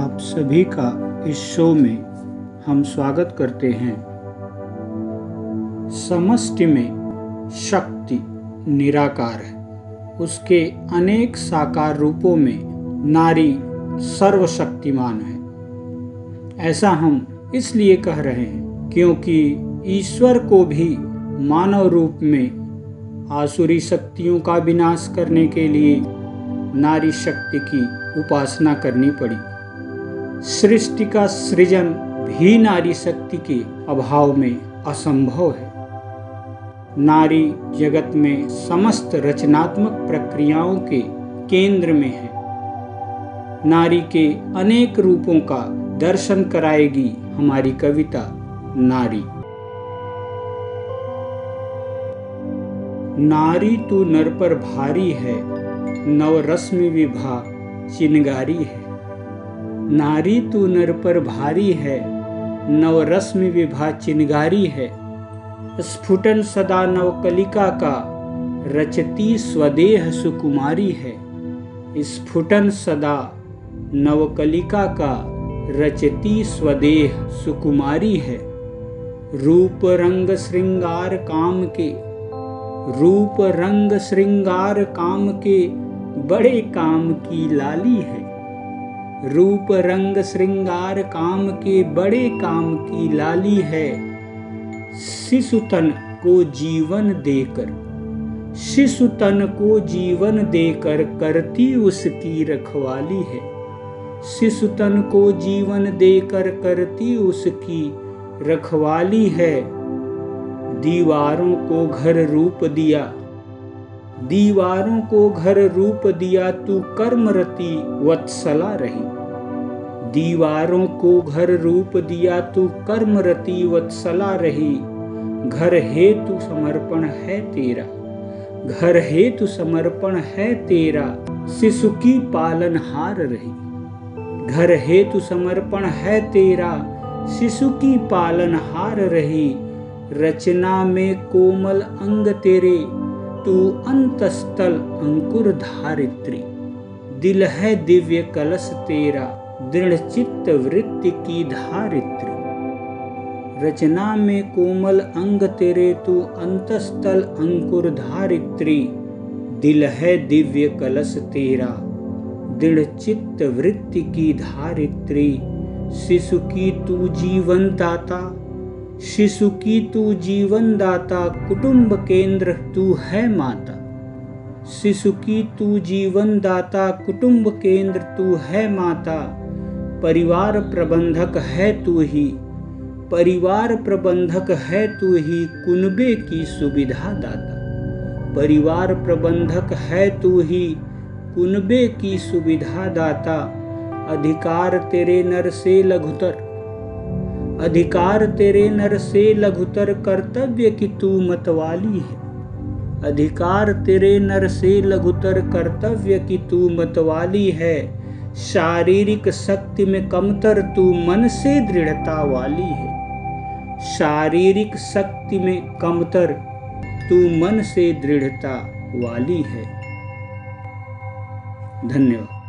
सभी का इस शो में हम स्वागत करते हैं। समष्टि में शक्ति निराकार है। उसके अनेक साकार रूपों में नारी सर्वशक्तिमान है। ऐसा हम इसलिए कह रहे हैं क्योंकि ईश्वर को भी मानव रूप में आसुरी शक्तियों का विनाश करने के लिए नारी शक्ति की उपासना करनी पड़ी। सृष्टि का सृजन भी नारी शक्ति के अभाव में असंभव है। नारी जगत में समस्त रचनात्मक प्रक्रियाओं के केंद्र में है। नारी के अनेक रूपों का दर्शन कराएगी हमारी कविता नारी। नारी तू नर पर भारी है नवरश्मि विभा चिनगारी है। नारी तू नर पर भारी है नवरश्मि विभा चिनगारी है। स्फुटन सदा नवकलिका का, रचती स्वदेह सुकुमारी है। स्फुटन सदा नवकलिका का, रचती स्वदेह सुकुमारी है। रूप रंग श्रृंगार काम के, रूप रंग श्रृंगार काम के, बड़े काम की लाली है। रूप रंग श्रृंगार काम के बड़े काम की लाली है। शिशुतन को जीवन देकर, शिशुतन को जीवन देकर करती उसकी रखवाली है। शिशुतन को जीवन देकर करती उसकी रखवाली है। दीवारों को घर रूप दिया दीवारों को घर रूप दिया तू कर्मरति वत्सला रही। दीवारों को घर रूप दिया तू कर्मरति वत्सला रही। घर हेतु समर्पण है तेरा, घर हेतु समर्पण है तेरा, शिशु की पालनहार रही। घर हेतु समर्पण है तेरा, शिशु की पालनहार रही। रचना में कोमल अंग तेरे तू अंतस्थल अंकुर धारित्री। दिल है दिव्य कलश तेरा, दृढ़ चित्त वृत्ति की धारित्री। रचना में कोमल अंग तेरे, तू अंतस्थल अंकुर धारित्री। दिल है दिव्य कलश तेरा, दृढ़ चित्त वृत्ति की धारित्री। शिशु की तू जीवन दाता शिशु की तू जीवन दाता कुटुंब केंद्र तू है माता। शिशु की तू जीवन दाता कुटुंब केंद्र तू है माता। परिवार प्रबंधक है तू ही, परिवार प्रबंधक है तू ही, कुनबे की सुविधा दाता। परिवार प्रबंधक है तू ही, कुनबे की सुविधा दाता। अधिकार तेरे नर से लघुतर अधिकार तेरे नर से लघुतर कर्तव्य की तू मतवाली है। अधिकार तेरे नर से लघुतर कर्तव्य की तू मतवाली है। शारीरिक शक्ति में कमतर तू मन से दृढ़ता वाली है। शारीरिक शक्ति में कमतर तू मन से दृढ़ता वाली है। धन्यवाद।